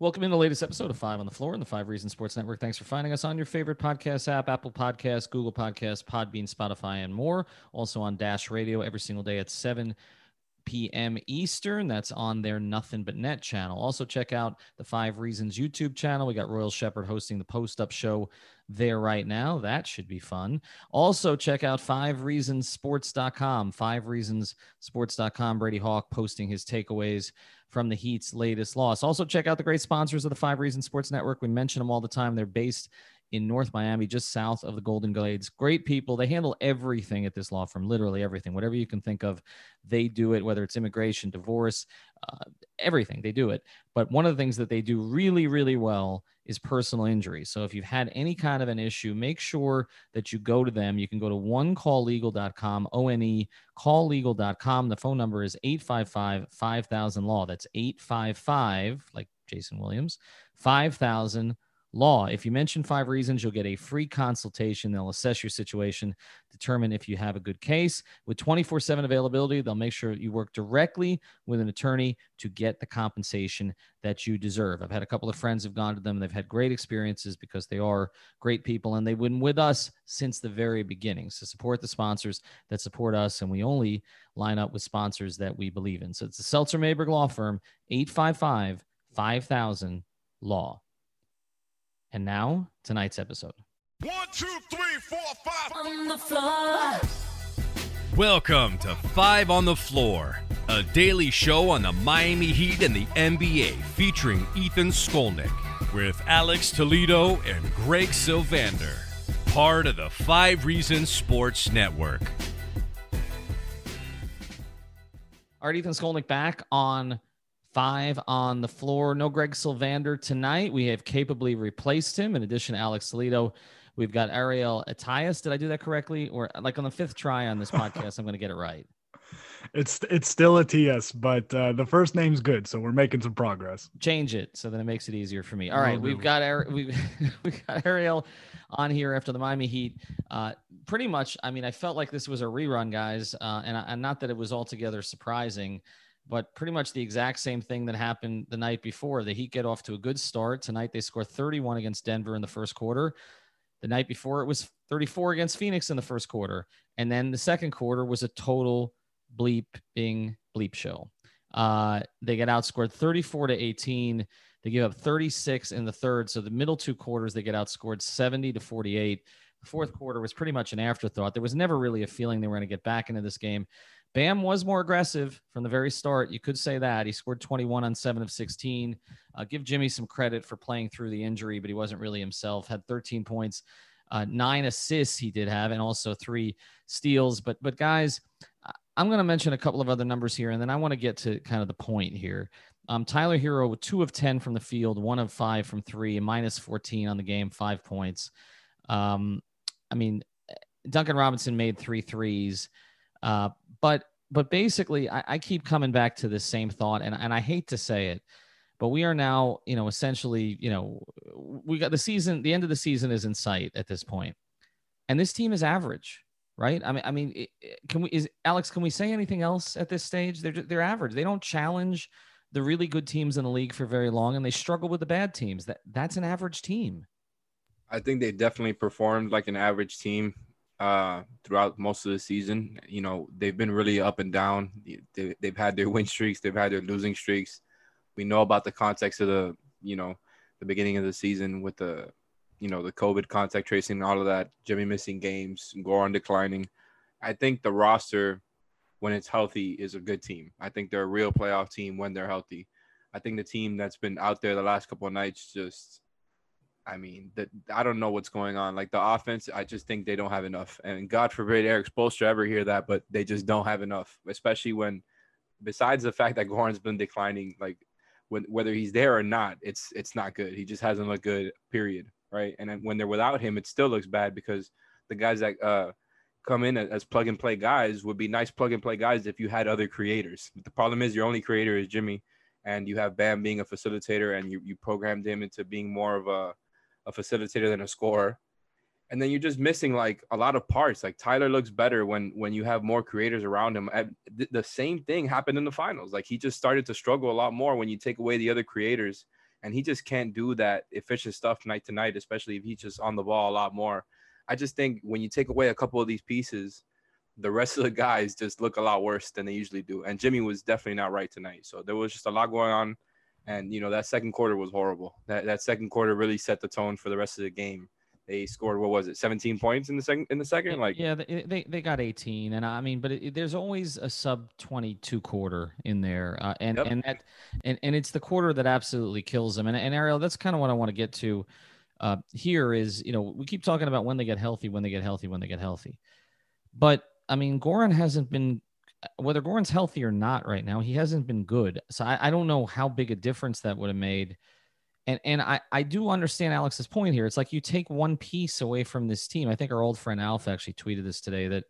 Welcome in the latest episode of Five on the Floor in the Five Reasons Sports Network. Thanks for finding us on your favorite podcast app, Apple Podcasts, Google Podcasts, Podbean, Spotify, and more. Also on Dash Radio every single day at 7 p.m. Eastern. That's on their Nothing But Net channel. Also, check out the Five Reasons YouTube channel. We got Royal Shepherd hosting the post up show there right now. That should be fun. Also, check out Five Reasons Sports.com. Five Reasons Sports.com. Brady Hawk posting his takeaways from the Heat's latest loss. Also, check out the great sponsors of the Five Reasons Sports Network. We mention them all the time. They're based in North Miami, just south of the Golden Glades. Great people. They handle everything at this law firm, literally everything. Whatever you can think of, they do it, whether it's immigration, divorce, uh, everything, they do it. But one of the things that they do really, really well is personal injury. So if you've had any kind of an issue, make sure that you go to them. You can go to onecalllegal.com, O N E, calllegal.com. The phone number is 855 5000 Law. That's 855, like Jason Williams, 5000 law. If you mention five reasons, you'll get a free consultation. They'll assess your situation, determine if you have a good case. With 24 7 availability, they'll make sure you work directly with an attorney to get the compensation that you deserve. I've had a couple of friends who've gone to them. They've had great experiences because they are great people and they've been with us since the very beginning. So support the sponsors that support us. And we only line up with sponsors that we believe in. So it's the Seltzer Mayberg Law Firm, 855 5000 Law. And now, tonight's episode. One, two, three, four, five. On the floor. Welcome to Five on the Floor, a daily show on the Miami Heat and the NBA featuring Ethan Skolnick with Alex Toledo and Greg Sylvander, part of the Five Reasons Sports Network. All right, Ethan Skolnick back on five on the floor. No Greg Sylvander tonight. We have capably replaced him. In addition to Alex Toledo, we've got Ariel Attias. Did I do that correctly? Or like on the fifth try on this podcast, I'm going to get it right. It's it's still Attias, but uh, the first name's good, so we're making some progress. Change it so that it makes it easier for me. All right, we've got Ari- we've, we've got Ariel on here after the Miami Heat. Uh, pretty much, I mean, I felt like this was a rerun, guys, uh, and, and not that it was altogether surprising but pretty much the exact same thing that happened the night before. The Heat get off to a good start. Tonight they score 31 against Denver in the first quarter. The night before it was 34 against Phoenix in the first quarter. And then the second quarter was a total bleep being bleep show. Uh, they get outscored 34 to 18. They give up 36 in the third. So the middle two quarters, they get outscored 70 to 48. The fourth quarter was pretty much an afterthought. There was never really a feeling they were going to get back into this game. Bam was more aggressive from the very start. You could say that. He scored 21 on 7 of 16. Uh, give Jimmy some credit for playing through the injury, but he wasn't really himself. Had 13 points, uh, nine assists he did have, and also three steals. But, but guys, I'm going to mention a couple of other numbers here, and then I want to get to kind of the point here. Um, Tyler Herro, two of 10 from the field, one of five from three, minus 14 on the game, five points. Um, I mean, Duncan Robinson made three threes. Uh, but but basically, I, I, keep coming back to the same thought, and, and I hate to say it, But we are now, you know, essentially, you know, we got the season, the end of the season is in sight at this. And this team is average, right? I mean, I mean, can we is Alex, can we say anything else at this stage? They're they're average. They don't challenge the really good teams in the league for very long and they struggle with the bad teams. That that's an average team. I think they definitely performed like an average team uh, throughout most of the season. You know, they've been really up and down. They, they've had their win streaks, they've had their losing streaks. We know about the context of the, you know, the beginning of the season with the, you know, the COVID contact tracing, and all of that, Jimmy missing games, Goran declining. I think the roster, when it's healthy, is a good team. I think they're a real playoff team when they're healthy. I think the team that's been out there the last couple of nights just I mean, that I don't know what's going on. Like the offense, I just think they don't have enough. And God forbid Erik Spoelstra ever hear that, but they just don't have enough, especially when, besides the fact that Goran's been declining, like when whether he's there or not, it's it's not good. He just hasn't looked good. Period. Right. And when they're without him, it still looks bad because the guys that uh, come in as plug and play guys would be nice plug and play guys if you had other creators. But the problem is your only creator is Jimmy, and you have Bam being a facilitator, and you you programmed him into being more of a a facilitator than a scorer. And then you're just missing like a lot of parts. Like Tyler looks better when when you have more creators around him. The same thing happened in the finals. Like he just started to struggle a lot more when you take away the other creators, and he just can't do that efficient stuff night to night, especially if he's just on the ball a lot more. I just think when you take away a couple of these pieces, the rest of the guys just look a lot worse than they usually do. And Jimmy was definitely not right tonight. So there was just a lot going on and you know that second quarter was horrible. That that second quarter really set the tone for the rest of the game. They scored what was it, 17 points in the second in the second? Like yeah, they they, got 18, and I mean, but it, there's always a sub 22 quarter in there, uh, and yep. and that and and it's the quarter that absolutely kills them. And and Ariel, that's kind of what I want to get to. Uh, here is you know we keep talking about when they get healthy, when they get healthy, when they get healthy, but I mean Goran hasn't been whether Goran's healthy or not right now, he hasn't been good. So I, I don't know how big a difference that would have made. And and I, I do understand Alex's point here. It's like you take one piece away from this team. I think our old friend Alf actually tweeted this today that,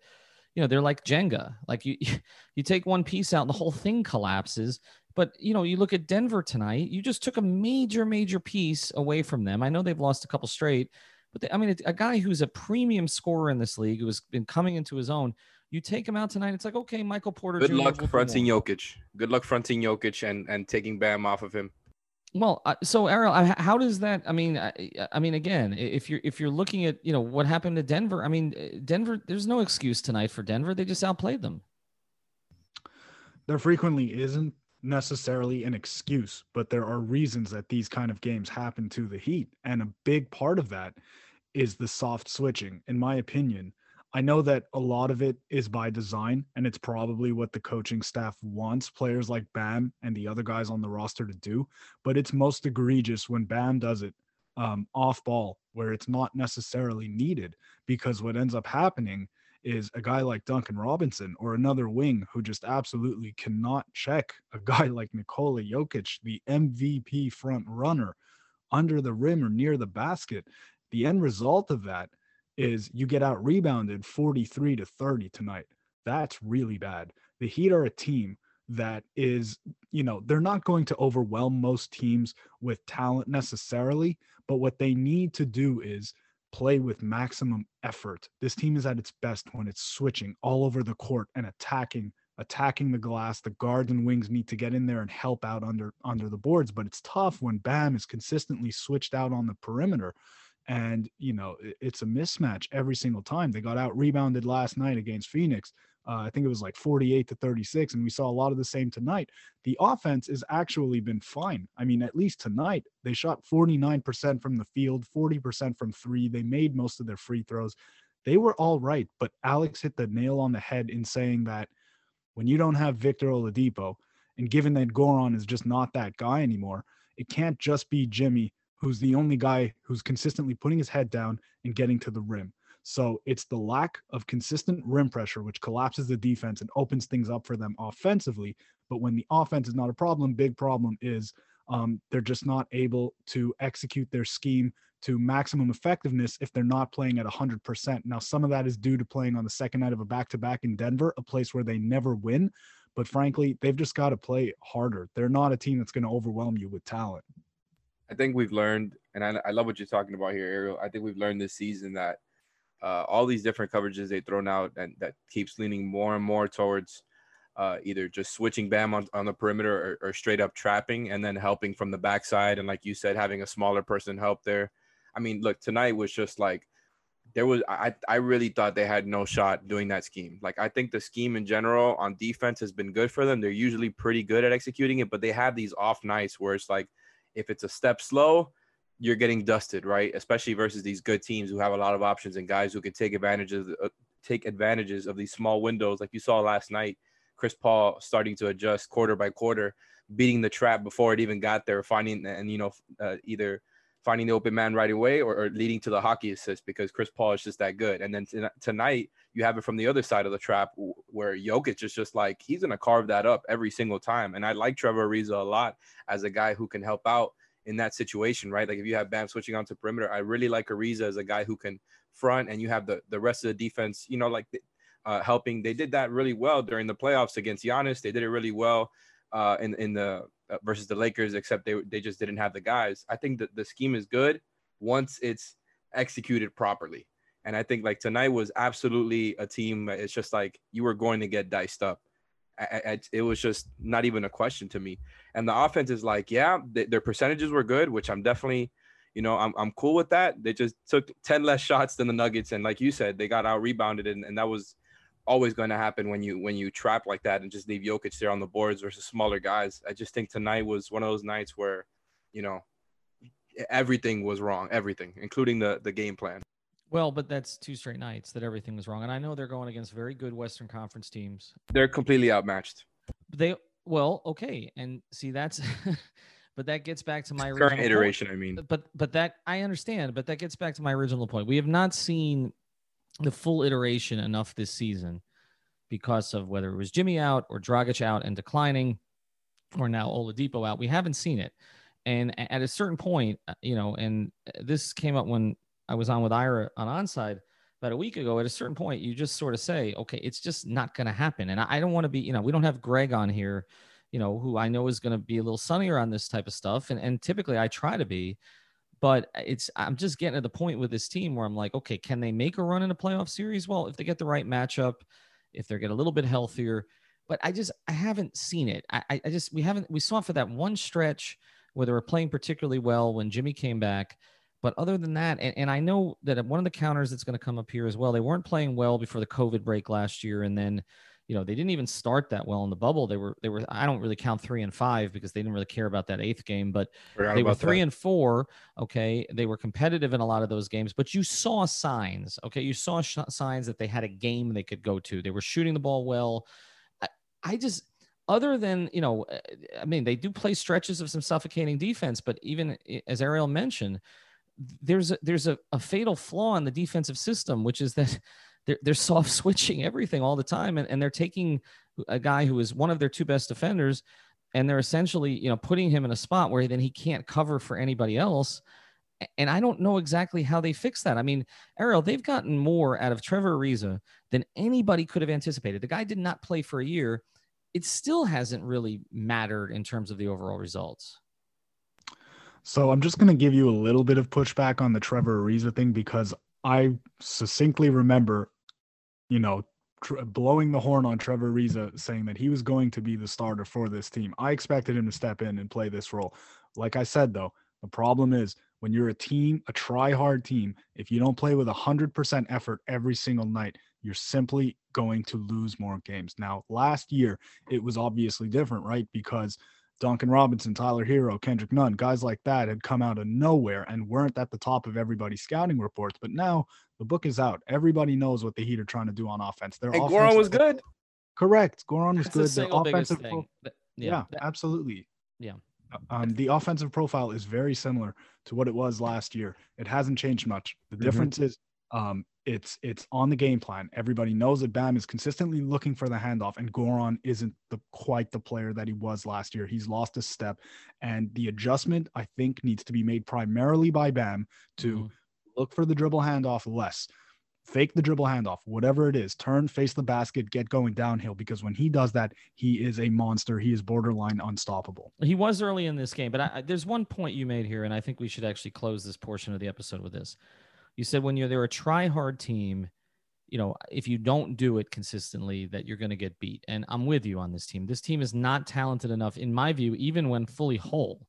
you know, they're like Jenga. Like you you take one piece out and the whole thing collapses. But you know, you look at Denver tonight, you just took a major, major piece away from them. I know they've lost a couple straight, but they, I mean, a guy who's a premium scorer in this league who has been coming into his own you take him out tonight. It's like okay, Michael Porter. Good Jr. luck fronting Jokic. Good luck fronting Jokic and and taking Bam off of him. Well, uh, so Ariel, how does that? I mean, I, I, mean, again, if you're if you're looking at you know what happened to Denver, I mean, uh, Denver. There's no excuse tonight for Denver. They just outplayed them. There frequently isn't necessarily an excuse, but there are reasons that these kind of games happen to the Heat, and a big part of that is the soft switching, in my opinion. I know that a lot of it is by design, and it's probably what the coaching staff wants players like Bam and the other guys on the roster to do. But it's most egregious when Bam does it um, off ball, where it's not necessarily needed. Because what ends up happening is a guy like Duncan Robinson or another wing who just absolutely cannot check a guy like Nikola Jokic, the MVP front runner, under the rim or near the basket. The end result of that is you get out rebounded 43 to 30 tonight. That's really bad. The Heat are a team that is, you know, they're not going to overwhelm most teams with talent necessarily, but what they need to do is play with maximum effort. This team is at its best when it's switching all over the court and attacking attacking the glass. The guards and wings need to get in there and help out under under the boards, but it's tough when Bam is consistently switched out on the perimeter and you know it's a mismatch every single time. They got out rebounded last night against Phoenix. Uh, I think it was like 48 to 36, and we saw a lot of the same tonight. The offense has actually been fine. I mean, at least tonight, they shot 49% from the field, 40% from three. They made most of their free throws. They were all right, but Alex hit the nail on the head in saying that when you don't have Victor Oladipo, and given that Goran is just not that guy anymore, it can't just be Jimmy who's the only guy who's consistently putting his head down and getting to the rim. So it's the lack of consistent rim pressure, which collapses the defense and opens things up for them offensively. But when the offense is not a problem, big problem is um, they're just not able to execute their scheme to maximum effectiveness if they're not playing at 100%. Now, some of that is due to playing on the second night of a back to back in Denver, a place where they never win. But frankly, they've just got to play harder. They're not a team that's going to overwhelm you with talent. I think we've learned, and I, I love what you're talking about here, Ariel. I think we've learned this season that uh, all these different coverages they've thrown out and that keeps leaning more and more towards uh, either just switching Bam on, on the perimeter or, or, straight up trapping and then helping from the backside. And like you said, having a smaller person help there. I mean, look, tonight was just like there was I, I really thought they had no shot doing that scheme. Like I think the scheme in general on defense has been good for them. They're usually pretty good at executing it, but they have these off nights where it's like if it's a step slow, you're getting dusted, right? Especially versus these good teams who have a lot of options and guys who can take advantages uh, take advantages of these small windows, like you saw last night. Chris Paul starting to adjust quarter by quarter, beating the trap before it even got there, finding and you know uh, either finding the open man right away or, or, leading to the hockey assist because Chris Paul is just that good. And then t- tonight you have it from the other side of the trap where Jokic is just like he's gonna carve that up every single time. And I like Trevor Ariza a lot as a guy who can help out in that situation, right? Like if you have Bam switching onto perimeter, I really like Ariza as a guy who can front, and you have the the rest of the defense, you know, like uh, helping. They did that really well during the playoffs against Giannis. They did it really well uh, in in the Uh, versus the Lakers, except they they just didn't have the guys. I think that the scheme is good once it's executed properly. And I think like tonight was absolutely a team. It's just like you were going to get diced up. I, I, it was just not even a question to me. And the offense is like, yeah, th- their percentages were good, which I'm definitely, you know, I'm, I'm cool with that. They just took 10 less shots than the Nuggets. And like you said, they got out rebounded. And, and that was always going to happen when you when you trap like that and just leave Jokic there on the boards versus smaller guys. I just think tonight was one of those nights where, you know, everything was wrong, everything, including the the game plan. Well, but that's two straight nights that everything was wrong, and I know they're going against very good Western Conference teams. They're completely outmatched. They well, okay, and see that's, but that gets back to my current iteration. Point. I mean, but but that I understand, but that gets back to my original point. We have not seen the full iteration enough this season because of whether it was Jimmy out or Dragic out and declining, or now Oladipo out. We haven't seen it, and at a certain point, uh, you know, and this came up when I was on with Ira on onside about a week ago. At a certain point, you just sort of say, okay, it's just not going to happen. And I don't want to be, you know, we don't have Greg on here, you know, who I know is going to be a little sunnier on this type of stuff. And, and typically I try to be, but uh, it's, I'm just getting to the point with this team where I'm like, okay, can they make a run in a playoff series? Well, if they get the right matchup, if they get a little bit healthier, but I just, I haven't seen it. I, I just, we haven't, we saw for that one stretch where they were playing particularly well when Jimmy came back but other than that, and, and I know that one of the counters that's going to come up here as well, they weren't playing well before the COVID break last year. And then, you know, they didn't even start that well in the bubble. They were, they were, I don't really count three and five because they didn't really care about that eighth game, but Forgot they were three that. and four. Okay. They were competitive in a lot of those games, but you saw signs. Okay. You saw sh- signs that they had a game they could go to. They were shooting the ball well. I, I just, other than you know eh, i mean they do play stretches of some suffocating defense but even eh, as ariel mentioned there's a, there's a, a fatal flaw in the defensive system, which is that they're, they're soft switching everything all the time. And, and they're taking a guy who is one of their two best defenders and they're essentially, you know, putting him in a spot where then he can't cover for anybody else. And I don't know exactly how they fix that. I mean, Ariel, they've gotten more out of Trevor Ariza than anybody could have anticipated. The guy did not play for a year. It still hasn't really mattered in terms of the overall results. So I'm just going to give you a little bit of pushback on the Trevor Ariza thing because I succinctly remember, you know, tr- blowing the horn on Trevor Ariza saying that he was going to be the starter for this team. I expected him to step in and play this role. Like I said, though, the problem is when you're a team, a try hard team, if you don't play with 100% effort every single night, you're simply going to lose more games. Now, last year, it was obviously different, right? Because – Duncan Robinson, Tyler Herro, Kendrick Nunn, guys like that had come out of nowhere and weren't at the top of everybody's scouting reports. But now the book is out. Everybody knows what the Heat are trying to do on offense. Their and Goran was good. Correct. Goran was That's good. The, offensive pro- yeah, yeah that, absolutely. Yeah. Uh, um, the offensive profile is very similar to what it was last year. It hasn't changed much. The mm-hmm. difference is um, it's it's on the game plan. Everybody knows that Bam is consistently looking for the handoff, and Goran isn't the quite the player that he was last year. He's lost a step, and the adjustment I think needs to be made primarily by Bam to mm-hmm. look for the dribble handoff less. fake the dribble handoff, whatever it is, turn, face the basket, get going downhill. Because when he does that, he is a monster. He is borderline unstoppable. He was early in this game, but I, there's one point you made here, and I think we should actually close this portion of the episode with this. You said when you're they're a try hard team, you know, if you don't do it consistently, that you're going to get beat. And I'm with you on this team. This team is not talented enough, in my view, even when fully whole,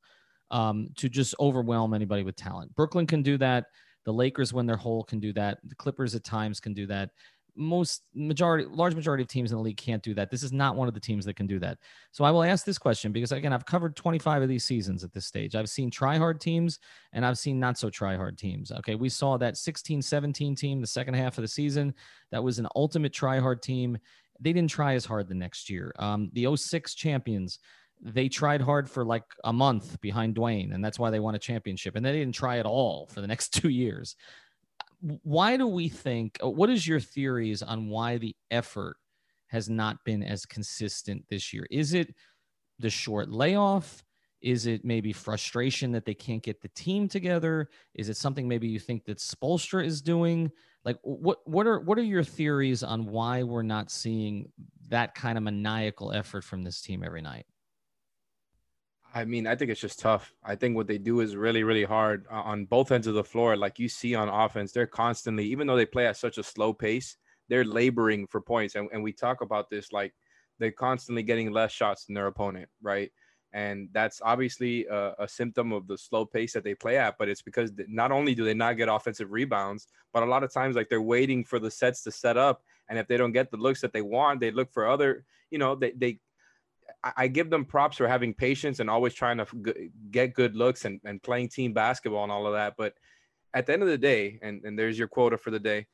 um, to just overwhelm anybody with talent. Brooklyn can do that. The Lakers, when they're whole, can do that. The Clippers at times can do that. Most majority, large majority of teams in the league can't do that. This is not one of the teams that can do that. So I will ask this question because again, I've covered 25 of these seasons at this stage. I've seen try hard teams and I've seen not so try hard teams. Okay. We saw that 16 17 team the second half of the season. That was an ultimate try hard team. They didn't try as hard the next year. Um, the 06 champions, they tried hard for like a month behind Dwyane, and that's why they won a championship. And they didn't try at all for the next two years. Why do we think? Uh, what is your theories on why the effort has not been as consistent this year? Is it the short layoff? Is it maybe frustration that they can't get the team together? Is it something maybe you think that Spoelstra is doing? Like what what are what are your theories on why we're not seeing that kind of maniacal effort from this team every night? I mean, I think it's just tough. I think what they do is really, really hard uh, on both ends of the floor. Like you see on offense, they're constantly, even though they play at such a slow pace, they're laboring for points. And, and we talk about this like they're constantly getting less shots than their opponent, right? And that's obviously a, a symptom of the slow pace that they play at. But it's because not only do they not get offensive rebounds, but a lot of times, like they're waiting for the sets to set up. And if they don't get the looks that they want, they look for other, you know, they, they I give them props for having patience and always trying to get good looks and, and playing team basketball and all of that. But at the end of the day, and, and there's your quota for the day,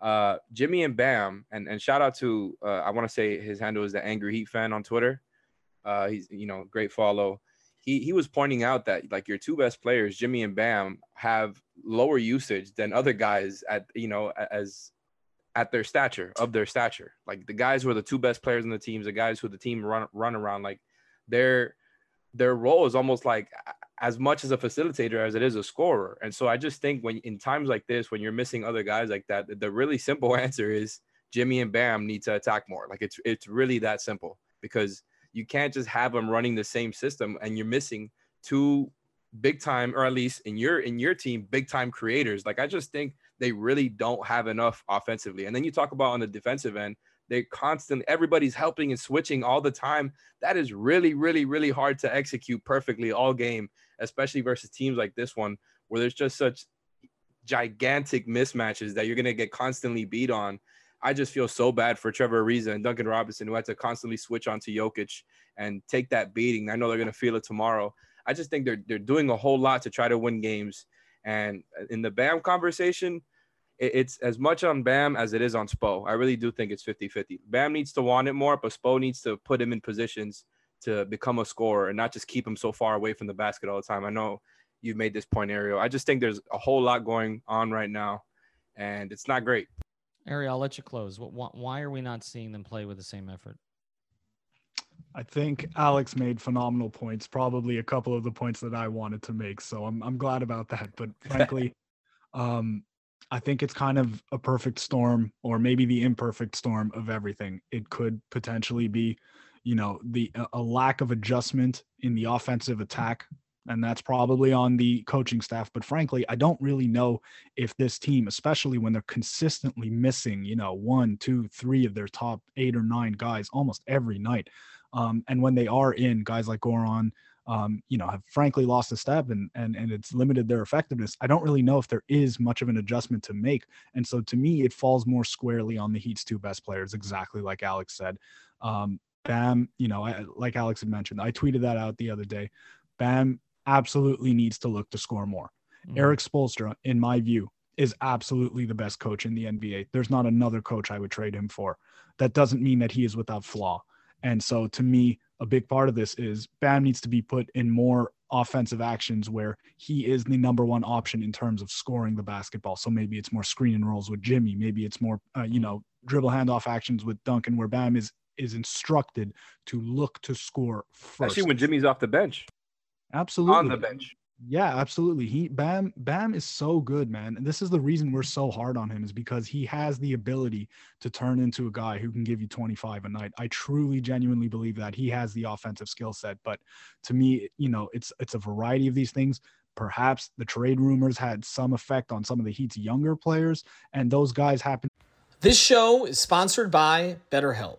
uh, Jimmy and Bam, and, and shout out to, uh, I want to say his handle is the Angry Heat fan on Twitter. Uh, he's, you know, great follow. He, he was pointing out that like your two best players, Jimmy and Bam, have lower usage than other guys at, you know, as at their stature of their stature. Like the guys who are the two best players in the teams, the guys who the team run run around, like their their role is almost like as much as a facilitator as it is a scorer. And so I just think when in times like this, when you're missing other guys like that, the really simple answer is Jimmy and Bam need to attack more. Like it's it's really that simple because you can't just have them running the same system and you're missing two big time or at least in your in your team big time creators. Like I just think they really don't have enough offensively. And then you talk about on the defensive end, they constantly everybody's helping and switching all the time. That is really, really, really hard to execute perfectly all game, especially versus teams like this one where there's just such gigantic mismatches that you're gonna get constantly beat on. I just feel so bad for Trevor Ariza and Duncan Robinson, who had to constantly switch onto Jokic and take that beating. I know they're gonna feel it tomorrow. I just think they're they're doing a whole lot to try to win games and in the Bam conversation, it's as much on Bam as it is on Spo. I really do think it's 50 50. Bam needs to want it more, but Spo needs to put him in positions to become a scorer and not just keep him so far away from the basket all the time. I know you've made this point, Ariel. I just think there's a whole lot going on right now, and it's not great. Ariel, I'll let you close. Why are we not seeing them play with the same effort? I think Alex made phenomenal points, probably a couple of the points that I wanted to make. So I'm I'm glad about that. But frankly, um, I think it's kind of a perfect storm, or maybe the imperfect storm of everything. It could potentially be, you know, the a lack of adjustment in the offensive attack, and that's probably on the coaching staff. But frankly, I don't really know if this team, especially when they're consistently missing, you know, one, two, three of their top eight or nine guys almost every night. Um, and when they are in, guys like Goran, um, you know, have frankly lost a step and, and and it's limited their effectiveness. I don't really know if there is much of an adjustment to make. And so to me, it falls more squarely on the Heat's two best players, exactly like Alex said. Um, Bam, you know, I, like Alex had mentioned, I tweeted that out the other day. Bam absolutely needs to look to score more. Mm-hmm. Erik Spoelstra, in my view, is absolutely the best coach in the NBA. There's not another coach I would trade him for. That doesn't mean that he is without flaw. And so to me, a big part of this is Bam needs to be put in more offensive actions where he is the number one option in terms of scoring the basketball. So maybe it's more screen and rolls with Jimmy. Maybe it's more, uh, you know, dribble handoff actions with Duncan where Bam is is instructed to look to score first. Especially when Jimmy's off the bench. Absolutely. On the bench. Yeah, absolutely. He Bam Bam is so good, man. And this is the reason we're so hard on him is because he has the ability to turn into a guy who can give you 25 a night. I truly genuinely believe that he has the offensive skill set, but to me, you know, it's it's a variety of these things. Perhaps the trade rumors had some effect on some of the Heat's younger players and those guys happen This show is sponsored by BetterHelp.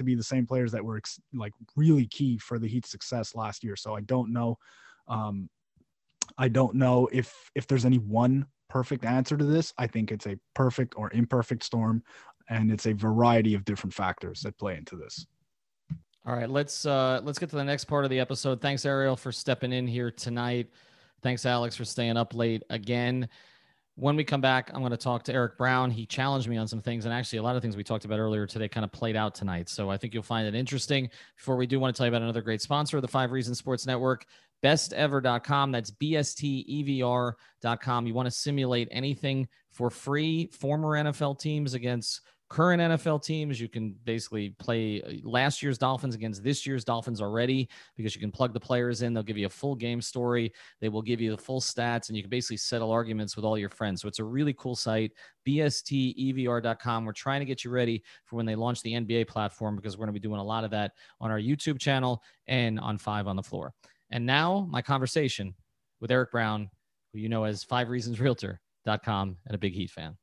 to be the same players that were ex- like really key for the Heat's success last year. So I don't know. Um, I don't know if if there's any one perfect answer to this. I think it's a perfect or imperfect storm, and it's a variety of different factors that play into this. All right, let's uh, let's get to the next part of the episode. Thanks, Ariel, for stepping in here tonight. Thanks, Alex, for staying up late again. When we come back, I'm going to talk to Eric Brown. He challenged me on some things, and actually, a lot of things we talked about earlier today kind of played out tonight. So I think you'll find it interesting. Before we do, want to tell you about another great sponsor of the Five Reasons Sports Network, bestever.com. That's bstevr.com. You want to simulate anything for free, former NFL teams against current NFL teams. You can basically play uh, last year's Dolphins against this year's Dolphins already because you can plug the players in. They'll give you a full game story. They will give you the full stats, and you can basically settle arguments with all your friends. So it's a really cool site, bstevr.com. We're trying to get you ready for when they launch the NBA platform because we're going to be doing a lot of that on our YouTube channel and on Five on the Floor. And now, my conversation with Eric Brown, who you know as Five Reasons Realtor.com and a big Heat fan.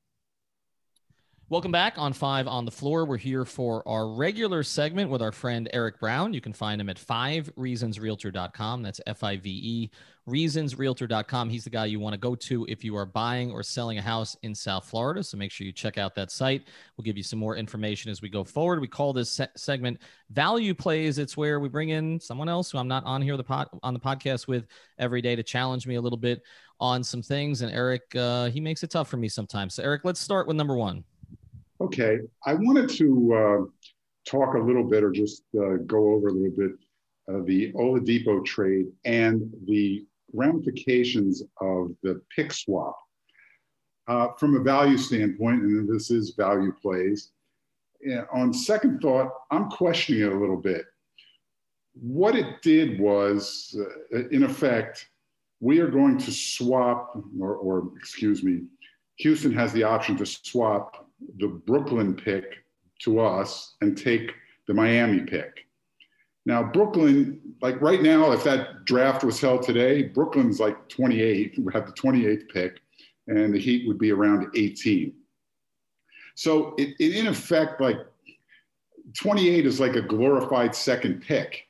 Welcome back on Five on the Floor. We're here for our regular segment with our friend Eric Brown. You can find him at fivereasonsrealtor.com. That's F I V E, reasonsrealtor.com. He's the guy you want to go to if you are buying or selling a house in South Florida. So make sure you check out that site. We'll give you some more information as we go forward. We call this se- segment Value Plays. It's where we bring in someone else who I'm not on here the pod, on the podcast with every day to challenge me a little bit on some things. And Eric, uh, he makes it tough for me sometimes. So, Eric, let's start with number one. Okay, I wanted to uh, talk a little bit or just uh, go over a little bit uh, the Oladipo trade and the ramifications of the pick swap. uh, from a value standpoint, and this is value plays, on second thought, I'm questioning it a little bit. What it did was, uh, in effect, we are going to swap, or, or excuse me, Houston has the option to swap the Brooklyn pick to us and take the Miami pick. Now, Brooklyn, like right now, if that draft was held today, Brooklyn's like 28, would have the 28th pick, and the Heat would be around 18. So, it, it, in effect, like 28 is like a glorified second pick.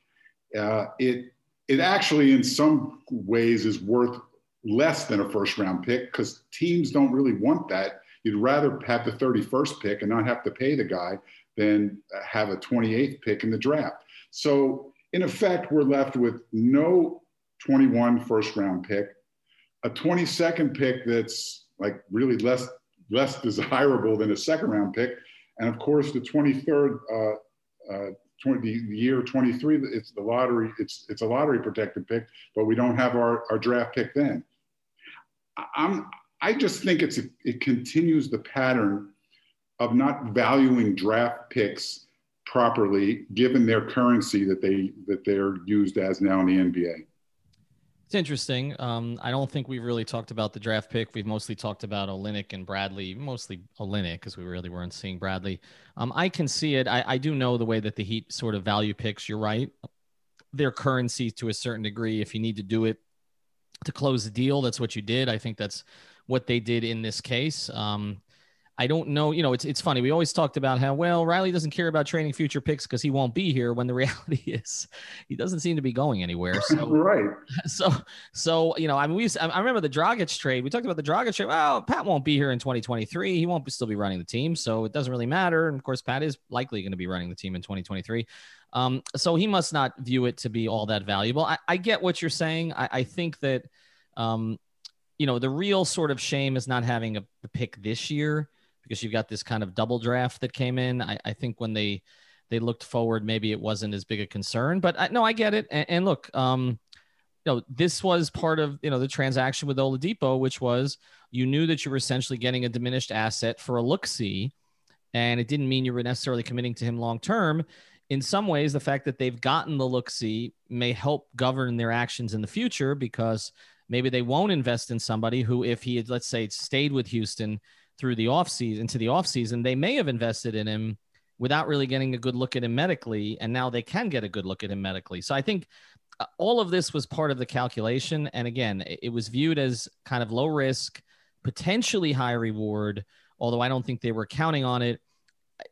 Uh, it it actually, in some ways, is worth less than a first round pick because teams don't really want that. You'd rather have the 31st pick and not have to pay the guy than have a 28th pick in the draft. So, in effect, we're left with no 21 first round pick, a 22nd pick that's like really less less desirable than a second round pick, and of course the 23rd uh, uh, 20, the, year 23, it's the lottery, it's, it's a lottery protected pick, but we don't have our, our draft pick then. I'm, I just think it's, a, it continues the pattern of not valuing draft picks properly, given their currency that they, that they're used as now in the NBA. It's interesting. Um, I don't think we've really talked about the draft pick. We've mostly talked about Olynyk and Bradley, mostly Olynyk because we really weren't seeing Bradley. Um, I can see it. I, I do know the way that the Heat sort of value picks. You're right. Their currency to a certain degree. If you need to do it to close the deal, that's what you did. I think that's what they did in this case. Um, I don't know. You know, it's it's funny. We always talked about how well Riley doesn't care about trading future picks because he won't be here. When the reality is, he doesn't seem to be going anywhere. So right. So so you know, I mean, we I remember the Dragic trade. We talked about the Dragic trade. Well, Pat won't be here in 2023. He won't still be running the team, so it doesn't really matter. And of course, Pat is likely going to be running the team in 2023. Um, so he must not view it to be all that valuable. I, I get what you're saying. I, I think that, um, you know, the real sort of shame is not having a, pick this year because you've got this kind of double draft that came in. I, I think when they they looked forward, maybe it wasn't as big a concern. But I, no, I get it. And, and look, um, you know, this was part of you know the transaction with Oladipo, which was you knew that you were essentially getting a diminished asset for a look see, and it didn't mean you were necessarily committing to him long term. In some ways, the fact that they've gotten the look see may help govern their actions in the future because maybe they won't invest in somebody who, if he had, let's say, stayed with Houston, through the offseason into the offseason, they may have invested in him without really getting a good look at him medically. And now they can get a good look at him medically. So I think uh, all of this was part of the calculation. And again, it was viewed as kind of low risk, potentially high reward, although I don't think they were counting on it.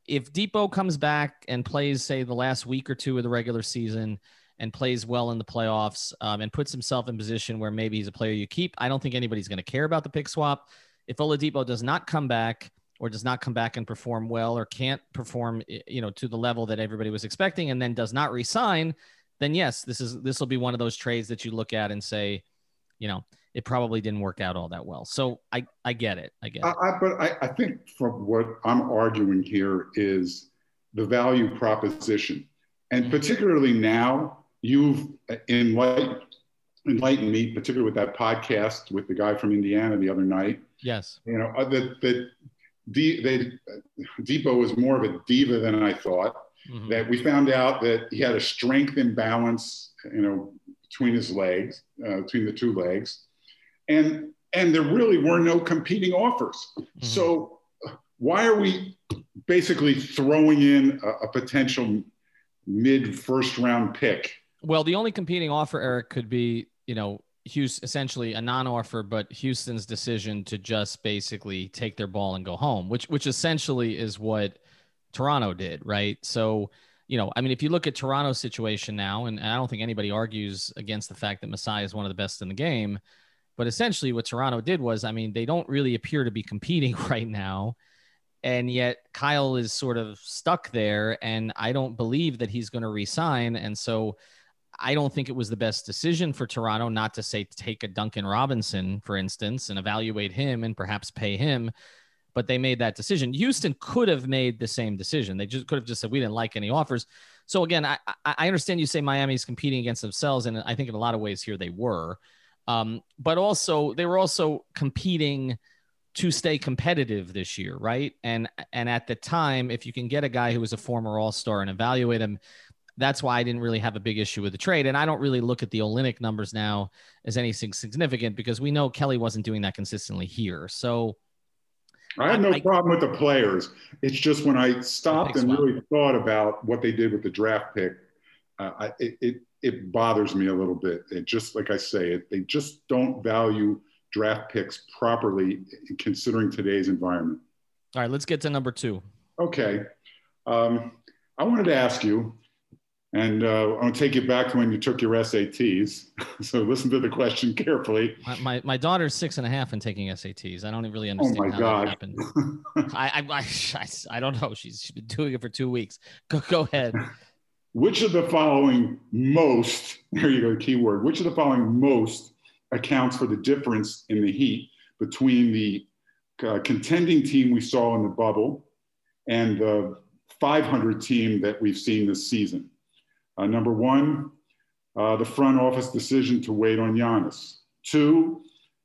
If Dipo comes back and plays, say, the last week or two of the regular season and plays well in the playoffs um, and puts himself in position where maybe he's a player you keep, I don't think anybody's going to care about the pick swap. If Oladipo does not come back or does not come back and perform well or can't perform you know to the level that everybody was expecting and then does not resign then yes this is this will be one of those trades that you look at and say you know it probably didn't work out all that well. So i i get it. I get it. I, but I, I think from what i'm arguing here is the value proposition. And mm-hmm. particularly now you've enlightened enlightened me particularly with that podcast with the guy from indiana the other night Yes. You know, uh, that that D, they, Dipo was more of a diva than I thought. Mm-hmm. That we found out that he had a strength imbalance, you know, between his legs, uh, between the two legs, and and there really were no competing offers. Mm-hmm. So why are we basically throwing in a, a potential mid first round pick? Well, the only competing offer, Eric, could be you know Houston essentially a non-offer, but Houston's decision to just basically take their ball and go home, which which essentially is what Toronto did, right? So, you know, I mean, if you look at Toronto's situation now, and I don't think anybody argues against the fact that Masai is one of the best in the game, but essentially what Toronto did was, I mean, they don't really appear to be competing right now. And yet Kyle is sort of stuck there, and I don't believe that he's going to resign. And so I don't think it was the best decision for Toronto not to say take a Duncan Robinson, for instance, and evaluate him and perhaps pay him. But they made that decision. Houston could have made the same decision. They just could have just said we didn't like any offers. So again, I, I understand you say Miami's competing against themselves, and I think in a lot of ways here they were. Um, but also they were also competing to stay competitive this year, right? And and at the time, if you can get a guy who was a former All Star and evaluate him, that's why I didn't really have a big issue with the trade. And I don't really look at the Olynyk numbers now as anything significant because we know Kelly wasn't doing that consistently here. So I have no I, problem with the players. It's just when I stopped and really thought about what they did with the draft pick, uh, I, it, it, it bothers me a little bit. It just like I say, it, they just don't value draft picks properly considering today's environment. All right, let's get to number two. Okay. Um, I wanted to ask you, and uh, to take you back to when you took your SATs. so listen to the question carefully. My, my, my, daughter's six and a half and taking SATs. I don't really understand oh how God. that happened. I, I, I, I, don't know. She's, she's been doing it for two weeks. Go, go ahead. Which of the following most, there you go, the keyword, which of the following most accounts for the difference in the heat between the uh, contending team we saw in the bubble and the 500 team that we've seen this season. Uh, number one, uh, the front office decision to wait on Giannis. Two,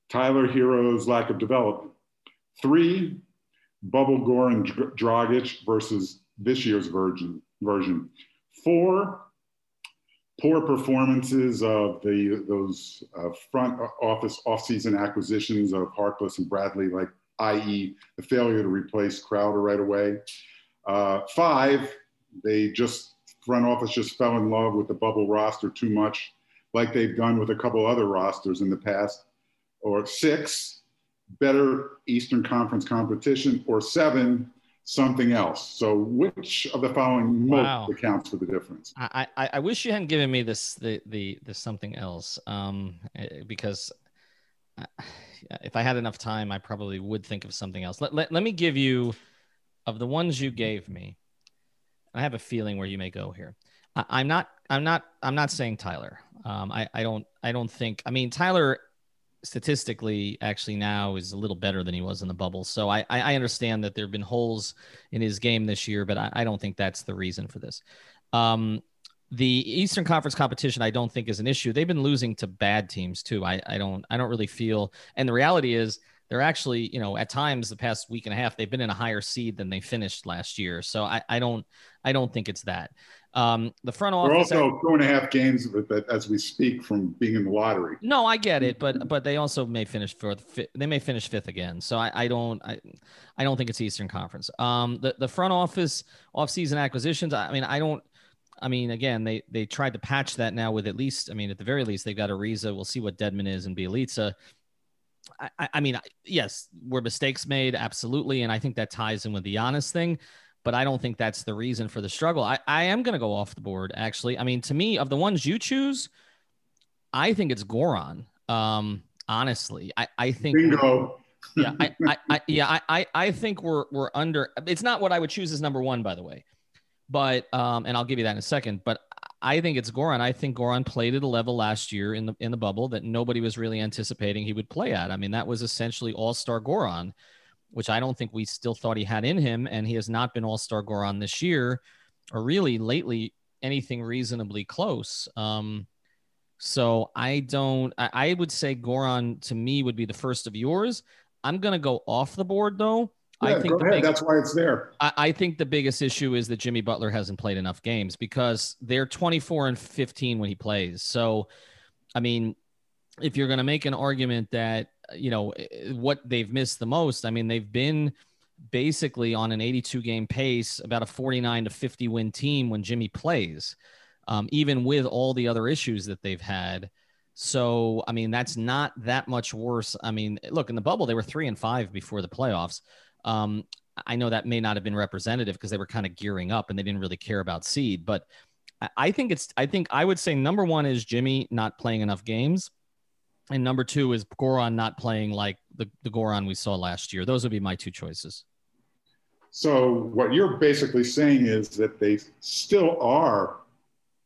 Tyler Herro's lack of development. Three, Bubble Goran Dragic versus this year's version. version. Four, poor performances of the those uh, front office offseason acquisitions of Harkless and Bradley, like i.e. the failure to replace Crowder right away. Uh, five, they just front office just fell in love with the bubble roster too much, like they've done with a couple other rosters in the past. Or six, better Eastern Conference competition. Or seven, something else. So, which of the following wow. most accounts for the difference? I, I, I wish you hadn't given me this the the, the something else, um, eh, because if I had enough time, I probably would think of something else. Let, let, let me give you of the ones you gave me. I have a feeling where you may go here. I, am not. I'm not. I'm not saying Tyler. Um, I, I don't. I don't think. I mean, Tyler statistically actually now is a little better than he was in the bubble. So I, I understand that there have been holes in his game this year, but I, I don't think that's the reason for this. Um, the Eastern Conference competition, I don't think is an issue. They've been losing to bad teams too. I, I don't I don't really feel and the reality is they're actually, you know, at times the past week and a half, they've been in a higher seed than they finished last year. So I, I don't, I don't think it's that. Um, the front office. We're also two and a half games as we speak from being in the lottery. No, I get it, but but they also may finish fourth. They may finish fifth again. So I, I don't I, I don't think it's Eastern Conference. Um, the the front office offseason acquisitions. I mean, I don't. I mean, again, they they tried to patch that now with at least. I mean, at the very least, they've got Ariza. We'll see what Dedmon is and Bjelica. I, I mean, yes, were mistakes made? Absolutely. And I think that ties in with the honest thing, but I don't think that's the reason for the struggle. I, I am going to go off the board, actually. I mean, to me, of the ones you choose, I think it's Goran. Um, honestly, I, I think. Bingo. yeah, I, I, I, yeah, I, I think we're we're under. It's not what I would choose as number one, by the way, but um, and I'll give you that in a second. But I think it's Goran. I think Goran played at a level last year in the in the bubble that nobody was really anticipating he would play at. I mean, that was essentially all-star Goran, which I don't think we still thought he had in him, and he has not been all-star Goran this year, or really lately anything reasonably close. Um, so I don't. I, I would say Goran to me would be the first of yours. I'm gonna go off the board though yeah, I think go ahead. Big, that's why it's there. I, I, think the biggest issue is that Jimmy Butler hasn't played enough games because they're 24 and 15 when he plays. So, I mean, if you're going to make an argument that, you know, eh, what they've missed the most, I mean, they've been basically on an 82 game pace, about a 49 to 50 win team when Jimmy plays, um, even with all the other issues that they've had. So, I mean, that's not that much worse. I mean, look, in the bubble, they were three and five before the playoffs. Um, I know that may not have been representative because they were kind of gearing up and they didn't really care about seed, but I think it's, I think I would say number one is Jimmy not playing enough games. And number two is Goran not playing like the, the Goran we saw last year. Those would be my two choices. So what you're basically saying is that they still are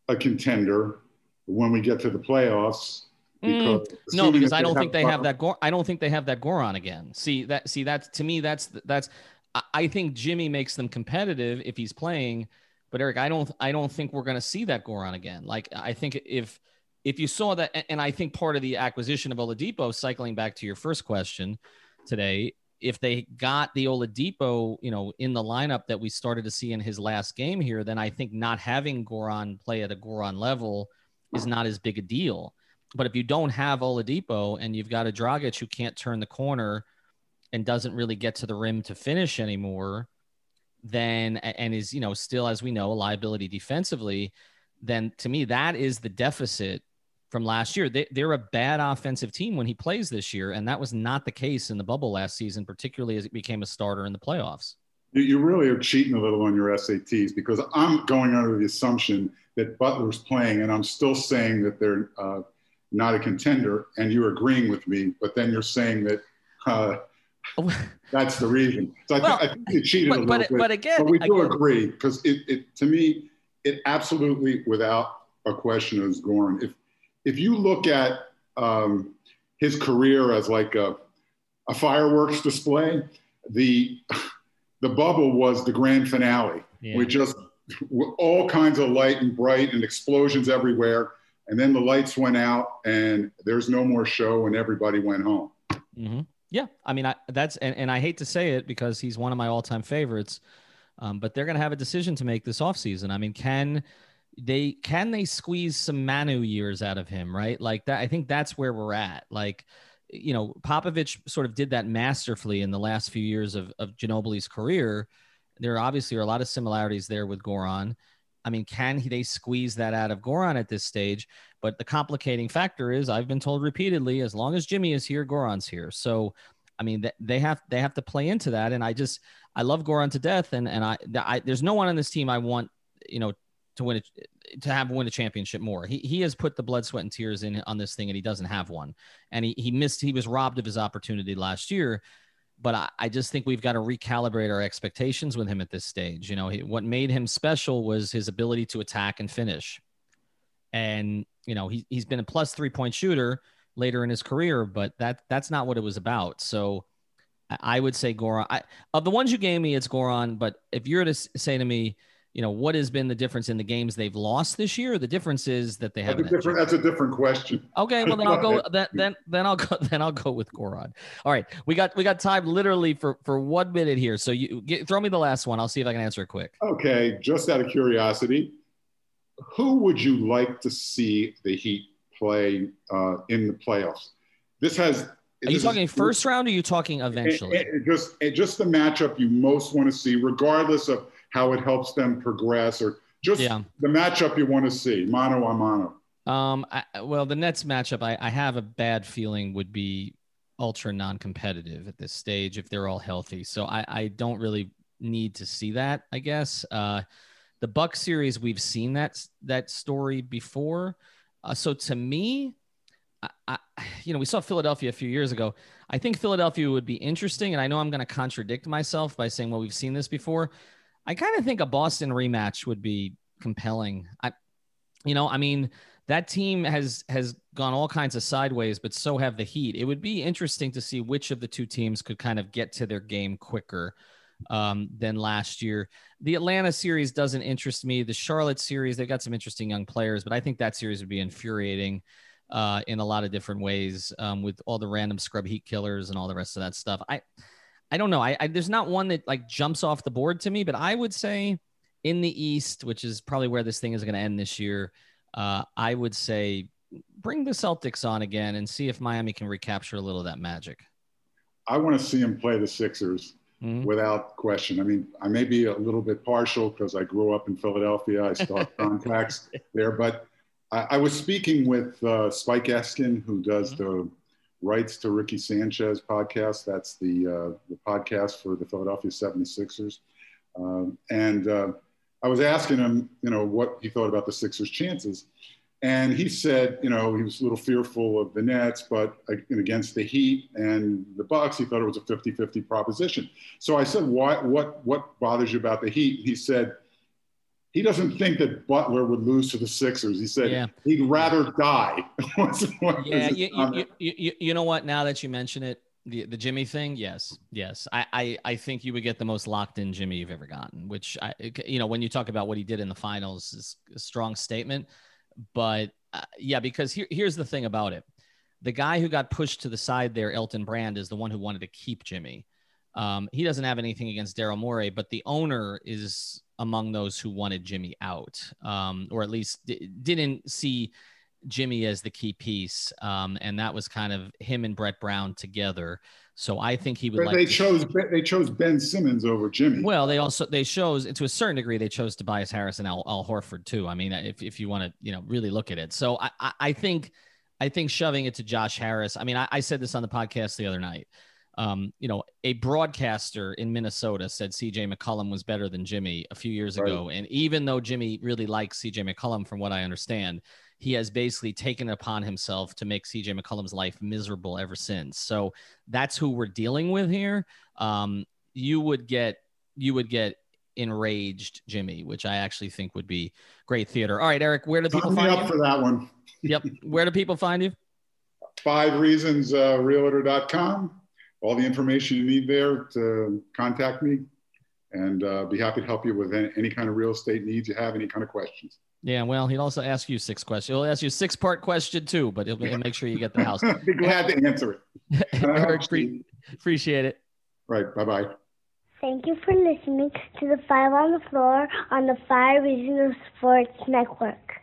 a contender when we get to the playoffs Mm, no, because I don't think they have that. I don't think they have that Goran again. See that? See that? To me, that's that's. I think Jimmy makes them competitive if he's playing, but Eric, I don't. I don't think we're going to see that Goran again. Like I think if if you saw that, and I think part of the acquisition of Oladipo, cycling back to your first question today, if they got the Oladipo, you know, in the lineup that we started to see in his last game here, then I think not having Goran play at a Goran level is not as big a deal. But if you don't have Oladipo and you've got a Dragic who can't turn the corner and doesn't really get to the rim to finish anymore, then and is you know still as we know a liability defensively, then to me that is the deficit from last year. They, they're a bad offensive team when he plays this year, and that was not the case in the bubble last season, particularly as it became a starter in the playoffs. You really are cheating a little on your SATs because I'm going under the assumption that Butler's playing, and I'm still saying that they're uh, not a contender, and you're agreeing with me, but then you're saying that uh, that's the reason. So I, well, think, I think you cheated but, a little but, bit. But again, but we do again, agree because it, it, to me, it absolutely, without a question, is Goran. If if you look at um, his career as like a, a fireworks display, the the bubble was the grand finale. Yeah. We just all kinds of light and bright and explosions everywhere, and then the lights went out and there's no more show and everybody went home. Mm-hmm. Yeah, I mean, I, that's and, and I hate to say it because he's one of my all-time favorites, um, but they're going to have a decision to make this offseason. I mean, can they can they squeeze some Manu years out of him, right? Like that. I think that's where we're at. Like, you know, Popovich sort of did that masterfully in the last few years of of Ginobili's career. There obviously are a lot of similarities there with Goran. I mean, can he, they squeeze that out of Goran at this stage? But the complicating factor is, I've been told repeatedly, as long as Jimmy is here, Goran's here. So, I mean, they have they have to play into that. And I just I love Goran to death, and and I, I there's no one on this team I want you know to win a, to have win a championship more. He he has put the blood, sweat, and tears in on this thing, and he doesn't have one. And he he missed. He was robbed of his opportunity last year. But I, I just think we've got to recalibrate our expectations with him at this stage. You know, he, what made him special was his ability to attack and finish. And you know, he he's been a plus three point shooter later in his career, but that that's not what it was about. So. I would say Goran. I, of the ones you gave me, it's Goran. But if you're to say to me, you know what has been the difference in the games they've lost this year? The difference is that they have that's a different that's a different question. Okay well then i'll go then then then i'll go then i'll go with goran all right we got we got time literally for for one minute here. So you get, throw me the last one. I'll see if i can answer it quick. Okay just out of curiosity who would you like to see the heat play uh, in the playoffs? This has are you talking is, first round or are you talking eventually? It, it just, it, just the matchup you most want to see, regardless of how it helps them progress, or just yeah. the matchup you want to see, mano a mano. Um, I, well, the Nets matchup, I, I have a bad feeling would be ultra non-competitive at this stage if they're all healthy. So I, I don't really need to see that. I guess uh, the Buck series we've seen that that story before. Uh, so to me, I, I, you know, we saw Philadelphia a few years ago. I think Philadelphia would be interesting, and I know I'm going to contradict myself by saying, "Well, we've seen this before." I kind of think a Boston rematch would be compelling. I, you know, I mean, that team has has gone all kinds of sideways, but so have the Heat. It would be interesting to see which of the two teams could kind of get to their game quicker um, than last year. The Atlanta series doesn't interest me. The Charlotte series, they've got some interesting young players, but I think that series would be infuriating uh, in a lot of different ways um, with all the random scrub heat killers and all the rest of that stuff. I I don't know. I, I there's not one that like jumps off the board to me, but I would say in the East, which is probably where this thing is going to end this year, uh, I would say bring the Celtics on again and see if Miami can recapture a little of that magic. I want to see him play the Sixers mm-hmm. without question. I mean, I may be a little bit partial because I grew up in Philadelphia. I still have contacts there, but I, I, was speaking with uh, Spike Eskin, who does mm-hmm. the rights to Ricky Sanchez podcast. That's the, uh, the podcast for the Philadelphia 76ers. Um, and uh, I was asking him, you know, what he thought about the Sixers' chances. And he said, you know, he was a little fearful of the Nets, but against the Heat and the Bucks, he thought it was a 50-50 proposition. So I said, why, what, what bothers you about the Heat? He said, he doesn't think that Butler would lose to the Sixers. He said yeah. he'd rather die. yeah, you, you, you, you, know what? Now that you mention it, the, the Jimmy thing, yes, yes. I, I, I think you would get the most locked in Jimmy you've ever gotten, which I, you know, when you talk about what he did in the finals is a strong statement. But uh, yeah, because here, here's the thing about it. The guy who got pushed to the side there, Elton Brand, is the one who wanted to keep Jimmy. Um, he doesn't have anything against Daryl Morey, but the owner is among those who wanted Jimmy out, um, or at least d- didn't see Jimmy as the key piece. Um, and that was kind of him and Brett Brown together. So I think he would But like they to- chose they chose Ben Simmons over Jimmy. well, they also they chose to a certain degree they chose Tobias Harris and Al, Al Horford too. I mean, if, if you want to you know really look at it, so I, I I think I think shoving it to Josh Harris. I mean, I, I said this on the podcast the other night. Um, you know, a broadcaster in Minnesota said CJ McCollum was better than Jimmy a few years Right. ago, and even though Jimmy really likes CJ McCollum, from what I understand, he has basically taken it upon himself to make CJ McCollum's life miserable ever since. So that's who we're dealing with here. Um, you would get you would get enraged Jimmy, which I actually think would be great theater. All right, Eric, where do people Sign me find up you? for that one. Yep, where do people find you? Five reasons uh, realtor.com. All the information you need there to contact me, and uh, be happy to help you with any, any kind of real estate needs you have, any kind of questions. Yeah, well, he'll also ask you six questions. He'll ask you a six part question too, but he'll, he'll make sure you get the house. I'd be glad to answer it. Eric, pre- appreciate it. Right. Bye bye. Thank you for listening to the Five on the Floor on the Five Reasons Sports Network.